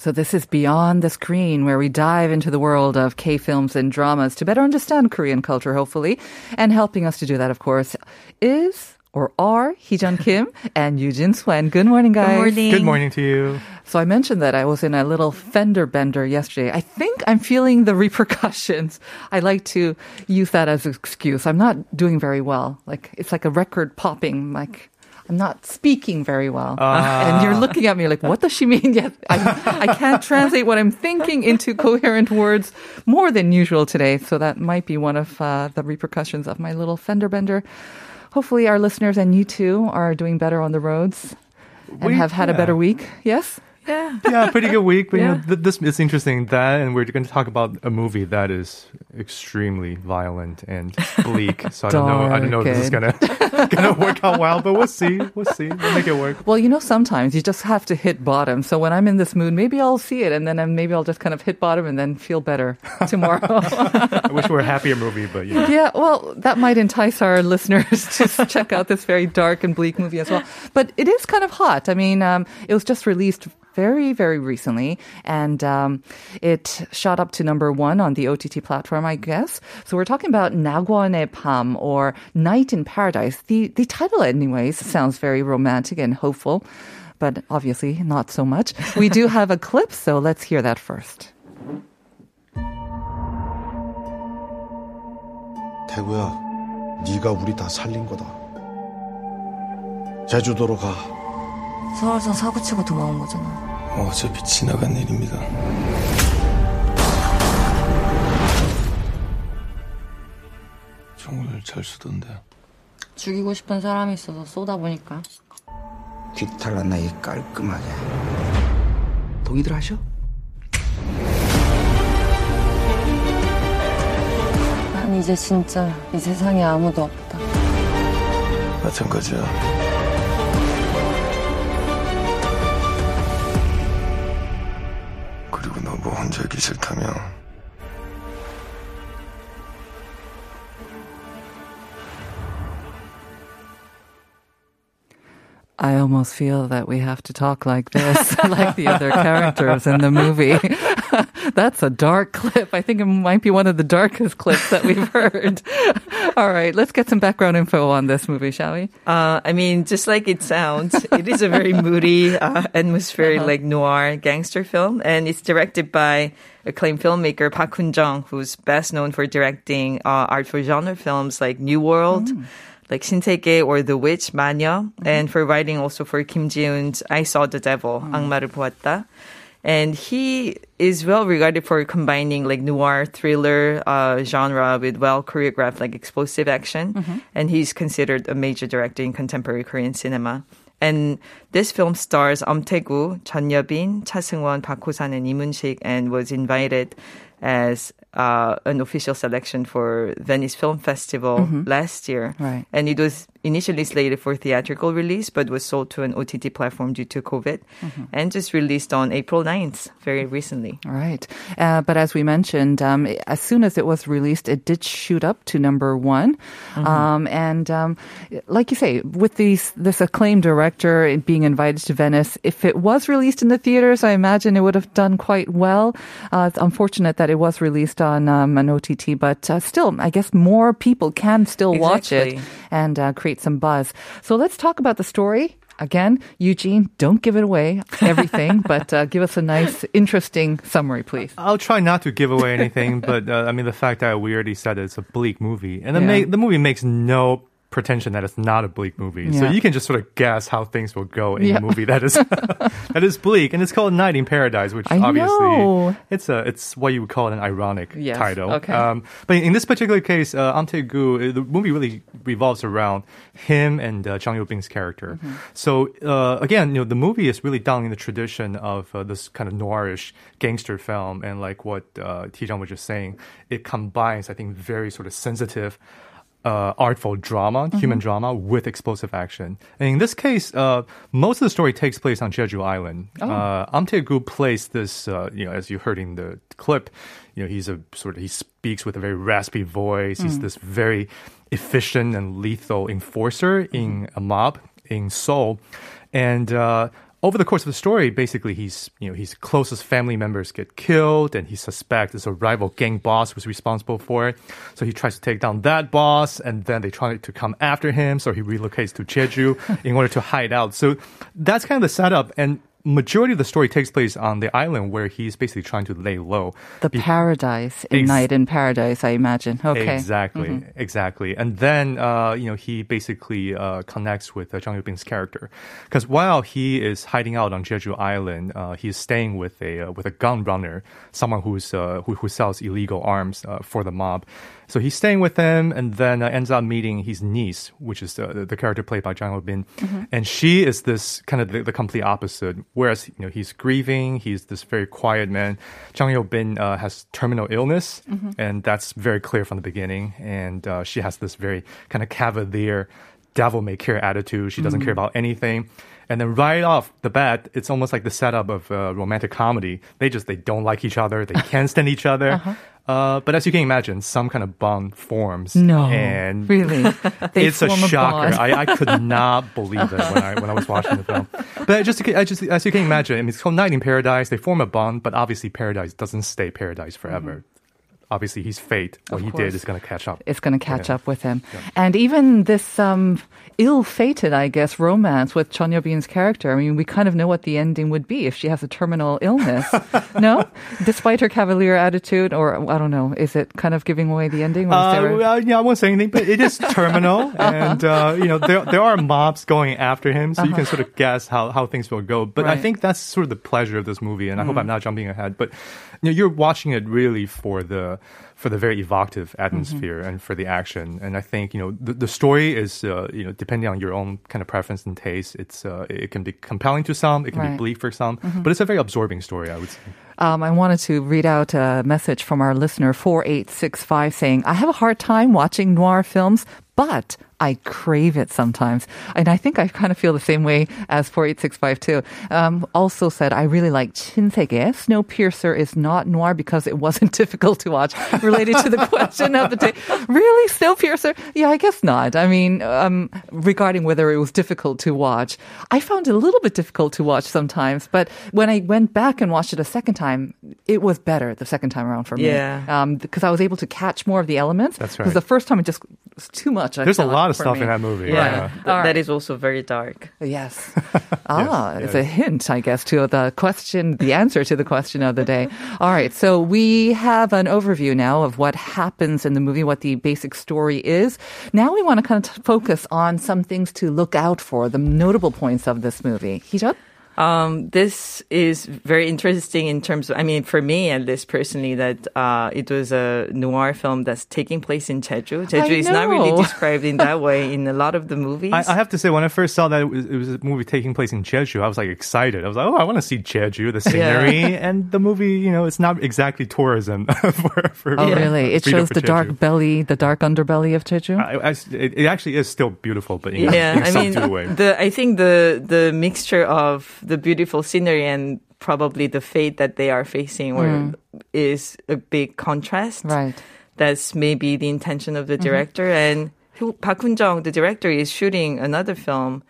So this is Beyond the Screen, where we dive into the world of K films and dramas to better understand Korean culture, hopefully. And helping us to do that, of course, is or are Heejun Kim and Eugene Swen. Good morning, guys. Good morning. Good morning to you. So I mentioned that I was in a little fender bender yesterday. I think I'm feeling the repercussions. I like to use that as an excuse. I'm not doing very well. Like it's like a record popping. Like I'm not speaking very well. And you're looking at me like, what does she mean? Yes, I, I can't translate what I'm thinking into coherent words more than usual today. So that might be one of uh, the repercussions of my little fender bender. Hopefully, our listeners and you too are doing better on the roads and We- have had a better week. Yes? Yeah, pretty good week. But you know, th- this is interesting. That, and we're going to talk about a movie that is extremely violent and bleak. So I don't know. I don't know if this is gonna gonna work out well, but we'll see. We'll see. We'll make it work. Well, you know, sometimes you just have to hit bottom. So when I'm in this mood, maybe I'll see it and then maybe I'll just kind of hit bottom and then feel better tomorrow. I wish we were a happier movie, but yeah. yeah, well, that might entice our listeners to check out this very dark and bleak movie as well. But it is kind of hot. I mean, um, it was just released very, very recently, and um, it shot up to number one on the OTT platform, I guess. So we're talking about Nagwon의 Pam or Night in Paradise. The the title, anyways, sounds very romantic and hopeful, but obviously not so much. We do have a clip, so let's hear that first. 태구야, 네가 우리 다 살린 거다. 제주도로 가. 서울선 사고치고 도망온 거잖아. 어차피 지나간 일입니다. 총을 잘 쏘던데. 죽이고 싶은 사람이 있어서 쏘다 보니까. 귀탈난 나이 깔끔하게. 동의들 하셔? 난 이제 진짜 이 세상에 아무도 없다. 마찬가지야. Yeah. I almost feel that we have to talk like this, like the other characters in the movie. That's a dark clip. I think it might be one of the darkest clips that we've heard. All right, let's get some background info on this movie, shall we? Uh, I mean, just like it sounds, it is a very moody, uh, atmospheric, like noir gangster film, and it's directed by acclaimed filmmaker Park Hoon Jung, who's best known for directing uh, art for genre films like New World like Shintae or The Witch, Mania, mm-hmm. and for writing also for Kim Jee-woon's I Saw the Devil, mm-hmm. 악마를 보았다. And he is well regarded for combining like noir thriller uh, genre with well choreographed like explosive action. Mm-hmm. And he's considered a major director in contemporary Korean cinema. And this film stars Am Tae-gu, Chun Yubin, Cha Seung-won, Park Ho-san, and Lee Moon-sik, and was invited as uh, an official selection for Venice Film Festival last year. Right. And it was initially slated for theatrical release, but was sold to an OTT platform due to COVID, and just released on April 9th, very recently. All right. Uh, but as we mentioned, um, as soon as it was released, it did shoot up to number one. Um, and um, like you say, with these this acclaimed director being invited to Venice, if it was released in the theaters, I imagine it would have done quite well. Uh, it's unfortunate that it was released on um, an OTT, but uh, still, I guess more people can still watch it and uh, create some buzz. So let's talk about the story. Again, Eugene, don't give it away, everything, but uh, give us a nice, interesting summary, please. I'll try not to give away anything, but uh, I mean the fact that we already said it's a bleak movie, and the Yeah. ma- the movie makes no pretension that it's not a bleak movie. So you can just sort of guess how things will go in Yeah. a movie that is that is bleak, and it's called Night in Paradise, which I obviously know. it's a it's what you would call an ironic Yes, title. okay. Um, but in this particular case, uh, Tae-gu, uh, the movie really revolves around him and uh, Jang Yo-bing's character. Mm-hmm. So uh, again, you know, the movie is really down in the tradition of uh, this kind of noirish gangster film, and like what uh, T. was just saying, it combines, I think, very sort of sensitive uh, artful drama, human drama with explosive action. And in this case, uh, most of the story takes place on Jeju Island. Uh, Am Tae-gu plays this, uh, you know, as you heard in the clip, you know, he's a sort of, he speaks with a very raspy voice. He's this very efficient and lethal enforcer in a mob in Seoul. And, uh, over the course of the story, basically, he's you know his closest family members get killed, and he suspects there's a rival gang boss who's responsible for it. So he tries to take down that boss, and then they try to come after him. So he relocates to Jeju in order to hide out. So that's kind of the setup, and majority of the story takes place on the island where he's basically trying to lay low. The paradise in Ex- Night in Paradise, I imagine. Okay. Exactly, exactly. And then, uh, you know, he basically uh, connects with uh, Jang Yo-bing's character, because while he is hiding out on Jeju Island, uh, he's staying with a uh, with a gun runner, someone who's uh, who, who sells illegal arms uh, for the mob. So he's staying with him, and then uh, ends up meeting his niece, which is uh, the, the character played by Jang Yo-bin, and she is this kind of the, the complete opposite. Whereas you know he's grieving, he's this very quiet man. Jang Yo-bin uh, has terminal illness, and that's very clear from the beginning. And uh, she has this very kind of cavalier, devil may care attitude. She doesn't care about anything. And then right off the bat, it's almost like the setup of a romantic comedy. They just they don't like each other. They can't stand each other. uh but as you can imagine, some kind of bond forms. No. and really. They it's a shocker. I, I could not believe it when I when I was watching the film. But just I just as you can imagine, I mean, it's called Night in Paradise. They form a bond, but obviously paradise doesn't stay paradise forever. Obviously, his fate, what Of he course. did, is going to catch up. it's going to catch Yeah. up with him. And even this um, ill-fated, I guess, romance with Chon Yo-bin's character. I mean, we kind of know what the ending would be if she has a terminal illness. no, despite her cavalier attitude, or I don't know, is it kind of giving away the ending? Uh, well, yeah, I won't say anything, but it is terminal, and uh, you know there there are mobs going after him, so you can sort of guess how, how things will go. But I Uh-huh. Think that's sort of the pleasure of this movie, and I hope I'm not jumping ahead. But you know, you're watching it really for the for the very evocative atmosphere and for the action. And I think you know the, the story is uh, you know depending on your own kind of preference and taste, it's uh, it can be compelling to some, it can Right. be bleak for some, but it's a very absorbing story, I would say. Um, I wanted to read out a message from our listener 4865 saying, I have a hard time watching noir films, but I crave it sometimes. And I think I kind of feel the same way as 4865 too. Um, also said, I really like Chinsege. Snowpiercer is not noir because it wasn't difficult to watch. Related to the question of the day. Really? Snowpiercer? Yeah, I guess not. I mean, um, regarding whether it was difficult to watch, I found it a little bit difficult to watch sometimes. But when I went back and watched it a second time, it was better the second time around for me. Yeah. Um, because I was able to catch more of the elements. That's right. Because the first time it just was too much. I There's a thought, lot of stuff me. in that movie. Yeah, th- All right. that is also very dark. Yes. Ah, Yes, it's yes. a hint, I guess, to the question, the answer to the question of the day. All right. So we have an overview now of what happens in the movie, what the basic story is. Now we want to kind of t- focus on some things to look out for, the notable points of this movie. Heejun? Um, this is very interesting in terms of, I mean, for me at least personally, that uh, it was a noir film that's taking place in Jeju. Jeju is not really described in that way in a lot of the movies. I, I have to say, when I first saw that it was, it was a movie taking place in Jeju, I was like excited. I was like, oh, I want to see Jeju, the scenery, and the movie. You know, it's not exactly tourism for. for Oh, for- really? It shows for the dark belly, the dark underbelly of Jeju? I, I, it, it actually is still beautiful, but in, yeah, in I some mean, way. the I think the the mixture of the beautiful scenery and probably the fate that they are facing or mm. is a big contrast. right. That's maybe the intention of the mm-hmm. director. And who, Park Hoon Jung, the director, is shooting another film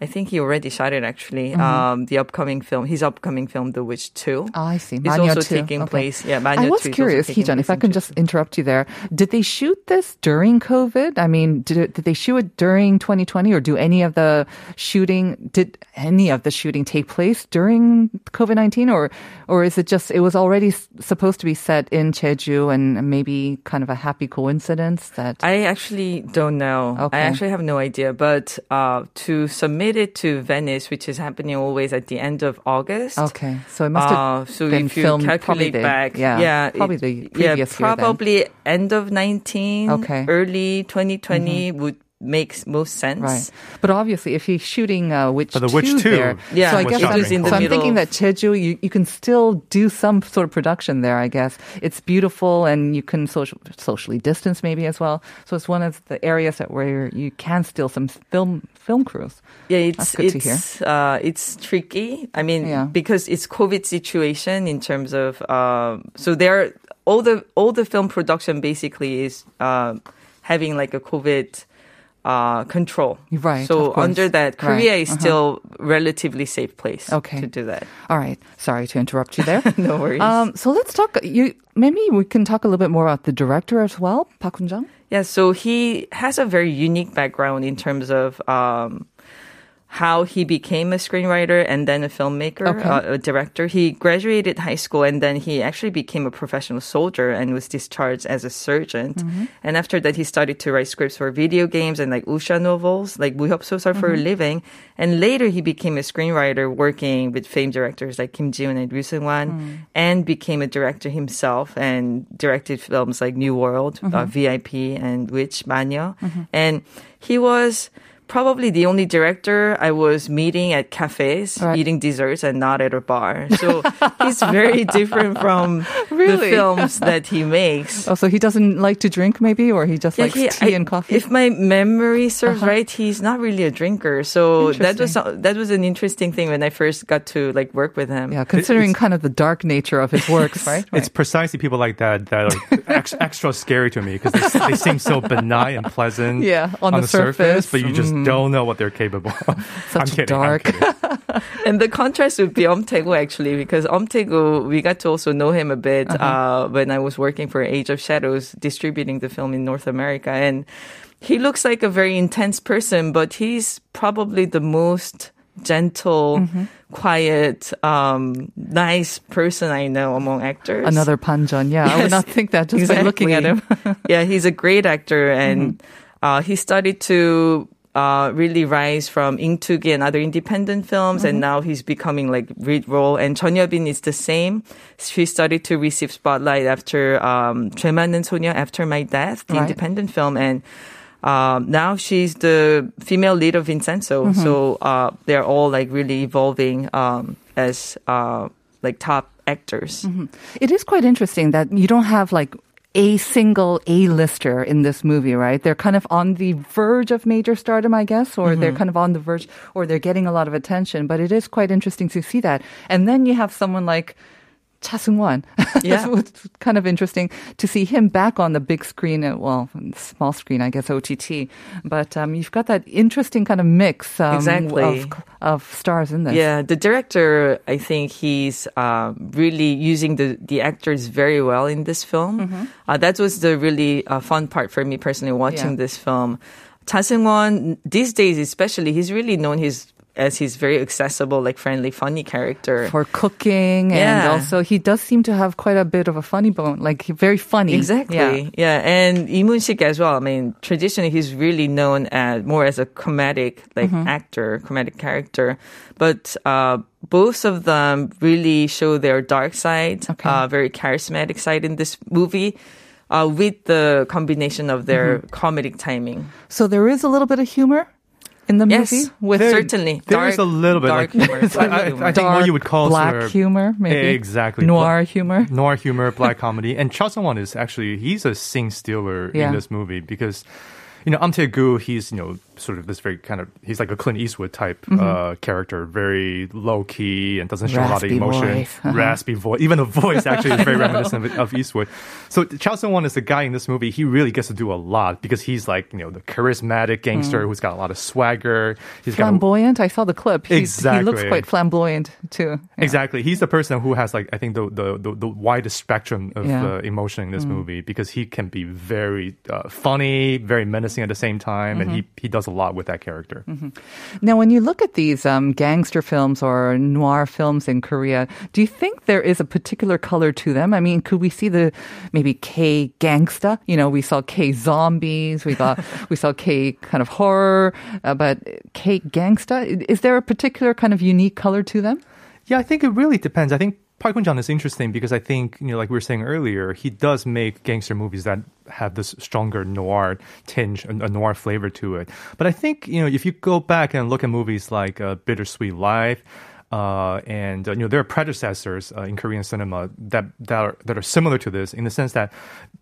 I think he already shot it actually. Mm-hmm. Um, the upcoming film, his upcoming film, The Witch 2. Oh, I see. Manyo also 2. taking Okay. place. Yeah, Manyo I was 2 is also curious, Heejun, if I can just interrupt you there. Did they shoot this during COVID? I mean, did, it, did they shoot it during 2020 or do any of the shooting, did any of the shooting take place during COVID-19 or, or is it just, it was already s- supposed to be set in Jeju and maybe kind of a happy coincidence that, I actually don't know. Okay. I actually have no idea. But uh, to submit it to Venice, which is happening always at the end of August. okay. So it must have Uh, so been if you filmed probably calculate the, back, yeah, yeah, probably it- the yeah, previous year then. probably end of 19, Okay. Mm-hmm. early 2020 would make most sense. Right. But obviously, if he's shooting uh, Witch But the 2 Witch 2 there, Yeah, so I was guess shot I'm, so I'm thinking that Jeju, you, you can still do some sort of production there, I guess. It's beautiful and you can social, socially distance maybe as well. So it's one of the areas that where you can steal some film film crews. Yeah, it's good to hear. it's uh, it's tricky. I mean, Yeah. because it's COVID situation in terms of um, so there all the all the film production basically is uh, having like a COVID uh, control. Right, So under that, Right, Korea is uh-huh. still relatively safe place. Okay. To do that. All right. Sorry to interrupt you there. No worries. Um, so let's talk. You maybe we can talk a little bit more about the director as well, Park Hun Jung. Yeah, so he has a very unique background in terms of um, how he became a screenwriter and then a filmmaker, okay. uh, a director. He graduated high school and then he actually became a professional soldier and was discharged as a sergeant. Mm-hmm. And after that, he started to write scripts for video games and like wuxia novels, like 무협소설 mm-hmm. for a living. And later, he became a screenwriter working with famed directors like Kim Ji and Ryu Seung-wan mm. and became a director himself and directed films like New World, uh, mm-hmm. VIP, and Witch, Manya. Mm-hmm. And he was probably the only director I was meeting at cafes, Right. eating desserts, and not at a bar. So he's very different from Really? the films that he makes. Oh, so he doesn't like to drink, maybe, or he just Yeah, likes he- tea I- and coffee. If my memory serves uh-huh. right, he's not really a drinker. So that was that was an interesting thing when I first got to like work with him. yeah, considering kind of the dark nature of his works, right? It's precisely people like that that are ex- extra scary to me because they, they seem so benign and pleasant Yeah, on the surface. but you just don't know what they're capable of. I'm Such kidding. I'm dark. And the contrast would be Om Tae-gu actually, because Om Tae-gu, we got to also know him a bit Uh-huh. uh when I was working for Age of Shadows, distributing the film in North America. And he looks like a very intense person, but he's probably the most gentle, Mm-hmm. quiet, um, nice person I know among actors. Another Panjon. Yeah, I would not think that just by looking at him. yeah, he's a great actor, and Mm-hmm. uh, he started to uh, really rise from Ingtugi and other independent films, Mm-hmm. and now he's becoming like lead role. And Chon Yeo-bin is the same. She started to receive spotlight after um, 죄 맞는 소녀 After My Death, the Right. independent film, and. Um, now she's the female lead of Vincenzo, Mm-hmm. so uh, they're all like really evolving um, as uh, like top actors. It is quite interesting that you don't have like a single A-lister in this movie, right? They're kind of on the verge of major stardom, I guess, or they're mm-hmm. kind of on the verge, or they're getting a lot of attention. But it is quite interesting to see that. And then you have someone like Cha Seung-wan. Yeah. it's kind of interesting to see him back on the big screen, uh, well, small screen, I guess, OTT. But um, you've got that interesting kind of mix um, Exactly. of, of stars in this. Yeah, the director, I think he's uh, really using the, the actors very well in this film. Uh, that was the really uh, fun part for me personally watching Yeah. this film. Cha Seung-won, these days especially, he's really known his as his very accessible, like friendly, funny character. for cooking and also he does seem to have quite a bit of a funny bone like very funny Exactly. yeah. Yeah. And Lee Moon-sik as well. I mean, traditionally he's really known as more as a comedic like Mm-hmm. actor, comedic character. But uh, both of them really show their dark side, Okay. uh, very charismatic side in this movie. Uh, with the combination of their Mm-hmm. comedic timing. so there is a little bit of humor in the Yes, movie with There- certainly. There is a little bit dark like, humor. I, dark I, humor. I think what you would call black sort of- humor maybe Exactly. noir Bla- humor noir humor, black comedy, and Cha Seung-won is actually he's a sing stealer Yeah. in this movie because you know Am Tae-gu he's you know sort of this very kind of he's like a Clint Eastwood type uh, character, very low key and doesn't show a lot of emotion, voice. Uh-huh. raspy voice. Even the voice actually is very reminiscent of, of Eastwood. So Cha Seung-won is the guy in this movie. He really gets to do a lot because he's like you know the charismatic gangster who's got a lot of swagger. He's got a- Flamboyant. I saw the clip. He, He looks quite flamboyant too. Yeah. Exactly. He's the person who has like I think the the the, the widest spectrum of Yeah. uh, emotion in this movie because he can be very uh, funny, very menacing at the same time, and he he does a lot with that character. Now, when you look at these um, gangster films or noir films in Korea, do you think there is a particular color to them? I mean, could we see the maybe K gangsta? You know, we saw K zombies, we got we saw K kind of horror, uh, but K gangsta. Is there a particular kind of unique color to them? Yeah, I think it really depends. I think Park Hoon-jung is interesting because I think, you know, like we were saying earlier, he does make gangster movies that have this stronger noir tinge, a, a noir flavor to it. But I think, you know, if you go back and look at movies like uh, Bittersweet Life, uh, and uh, you know there are predecessors uh, in Korean cinema that that are, that are similar to this in the sense that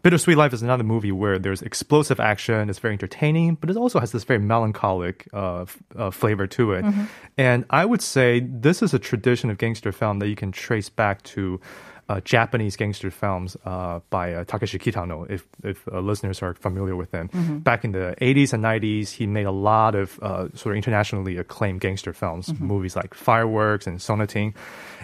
Bittersweet Life is another movie where there's explosive action, it's very entertaining, but it also has this very melancholic uh, f- uh, flavor to it. And I would say this is a tradition of gangster film that you can trace back to. Uh, Japanese gangster films uh, by uh, Takeshi Kitano, if if uh, listeners are familiar with him. Back in the 80s and 90s, he made a lot of uh, sort of internationally acclaimed gangster films, movies like Fireworks and Sonatine.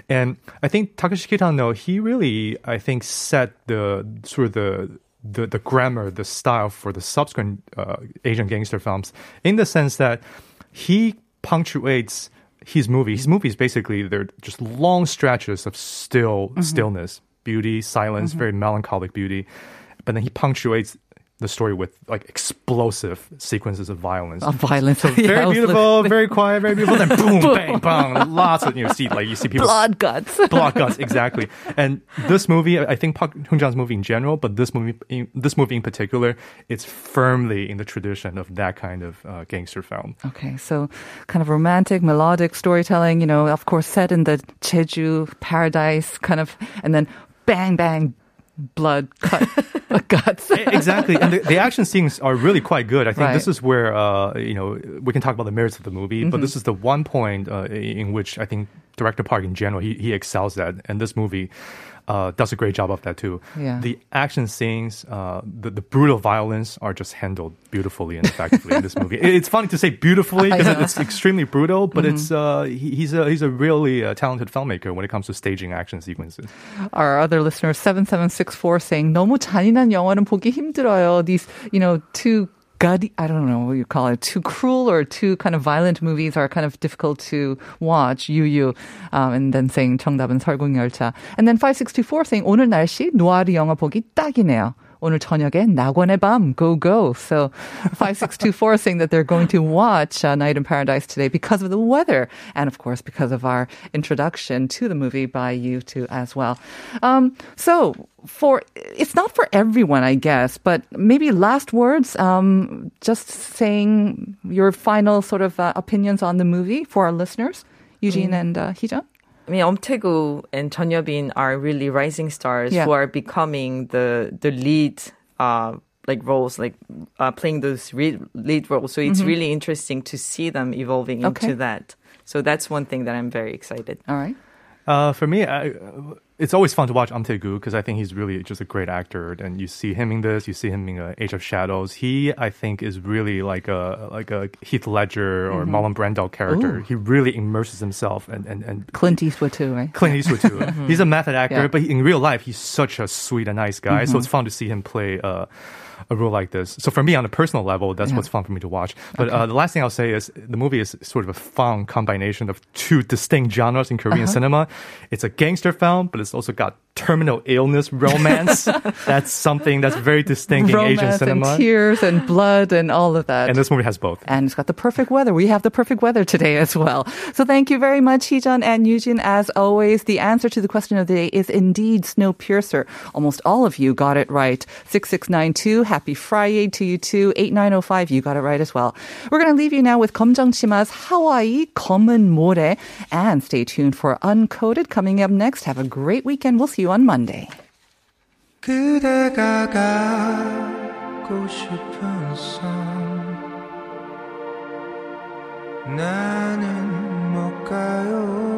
And I think Takeshi Kitano, he really, I think, set the sort of the the, the grammar, the style for the subsequent uh, Asian gangster films in the sense that he punctuates his movie. His movies basically they're just long stretches of still mm-hmm. stillness, beauty, silence, mm-hmm. very melancholic beauty. But then he punctuates the story with like explosive sequences of violence. Of violence. So very was beautiful, very quiet, very beautiful. Then boom, bang, bang, lots of you know, see like you see people blood guts. blood guts exactly. And this movie, I think Park Hoon-jung's movie in general, but this movie, in, this movie in particular, it's firmly in the tradition of that kind of uh, gangster film. Okay, so kind of romantic, melodic storytelling, you know, of course, set in the Jeju paradise, kind of, and then bang, bang, blood, cut, guts. exactly, and the, the action scenes are really quite good. I think Right. this is where uh, you know we can talk about the merits of the movie, but Mm-hmm. this is the one point uh, in which I think director Park in general he he excels at, and this movie Uh, does a great job of that too. Yeah. The action scenes, uh, the, the brutal violence are just handled beautifully and effectively in this movie. It- It's funny to say beautifully because Yeah. it's extremely brutal, but Mm-hmm. it's uh, he, he's a he's a really uh, talented filmmaker when it comes to staging action sequences. Our other listener, 7764, saying, 너무 잔인한 영화는 보기 힘들어요. These, you know, two gutty, I don't know what you call it, too cruel or too kind of violent movies are kind of difficult to watch. 유유. Um, and then saying 정답은 설국열차. And then 5624 saying, 오늘 날씨 노아리 영화 보기 딱이네요. 오늘 저녁에 낙원의 밤, go, go. So 5624 is saying that they're going to watch uh, Night in Paradise today because of the weather. And of course, because of our introduction to the movie by you two as well. Um, so for, it's not for everyone, I guess, but maybe last words, um, just saying your final sort of uh, opinions on the movie for our listeners, Eugene and uh, Heejun. I mean, Omtaegu and Chun Bin are really rising stars Yeah. who are becoming the the lead uh, like roles, like uh, playing those re- lead roles. So it's really interesting to see them evolving Mm-hmm. Okay. into that. So that's one thing that I'm very excited. All right. Uh, for me, I, it's always fun to watch Am Tae-gu because I think he's really just a great actor. And you see him in this, you see him in uh, Age of Shadows. He, I think, is really like a like a Heath Ledger or Marlon Brando character. Ooh. He really immerses himself and and, and Clint Eastwood too, right? Clint Eastwood too. He's a method actor, Yeah. but he, in real life, he's such a sweet and nice guy. So it's fun to see him play uh, a rule like this. So for me, on a personal level, that's Yeah. what's fun for me to watch. But uh, the last thing I'll say is the movie is sort of a fun combination of two distinct genres in Korean cinema. It's a gangster film, but it's also got terminal illness romance. that's something that's very distinct in Asian Romance and cinema. tears and blood and all of that. And this movie has both. and it's got the perfect weather. We have the perfect weather today as well. So thank you very much, Heejun and Eugene. As always, the answer to the question of the day is indeed Snowpiercer. Almost all of you got it right. 6692, happy Friday to you too. 8905, you got it right as well. We're going to leave you now with 검정치마's Hawaii, 검은 모래. And stay tuned for Uncoded coming up next. Have a great weekend. We'll see you on Monday. 그대가 가고 싶은 섬 나는 못 가요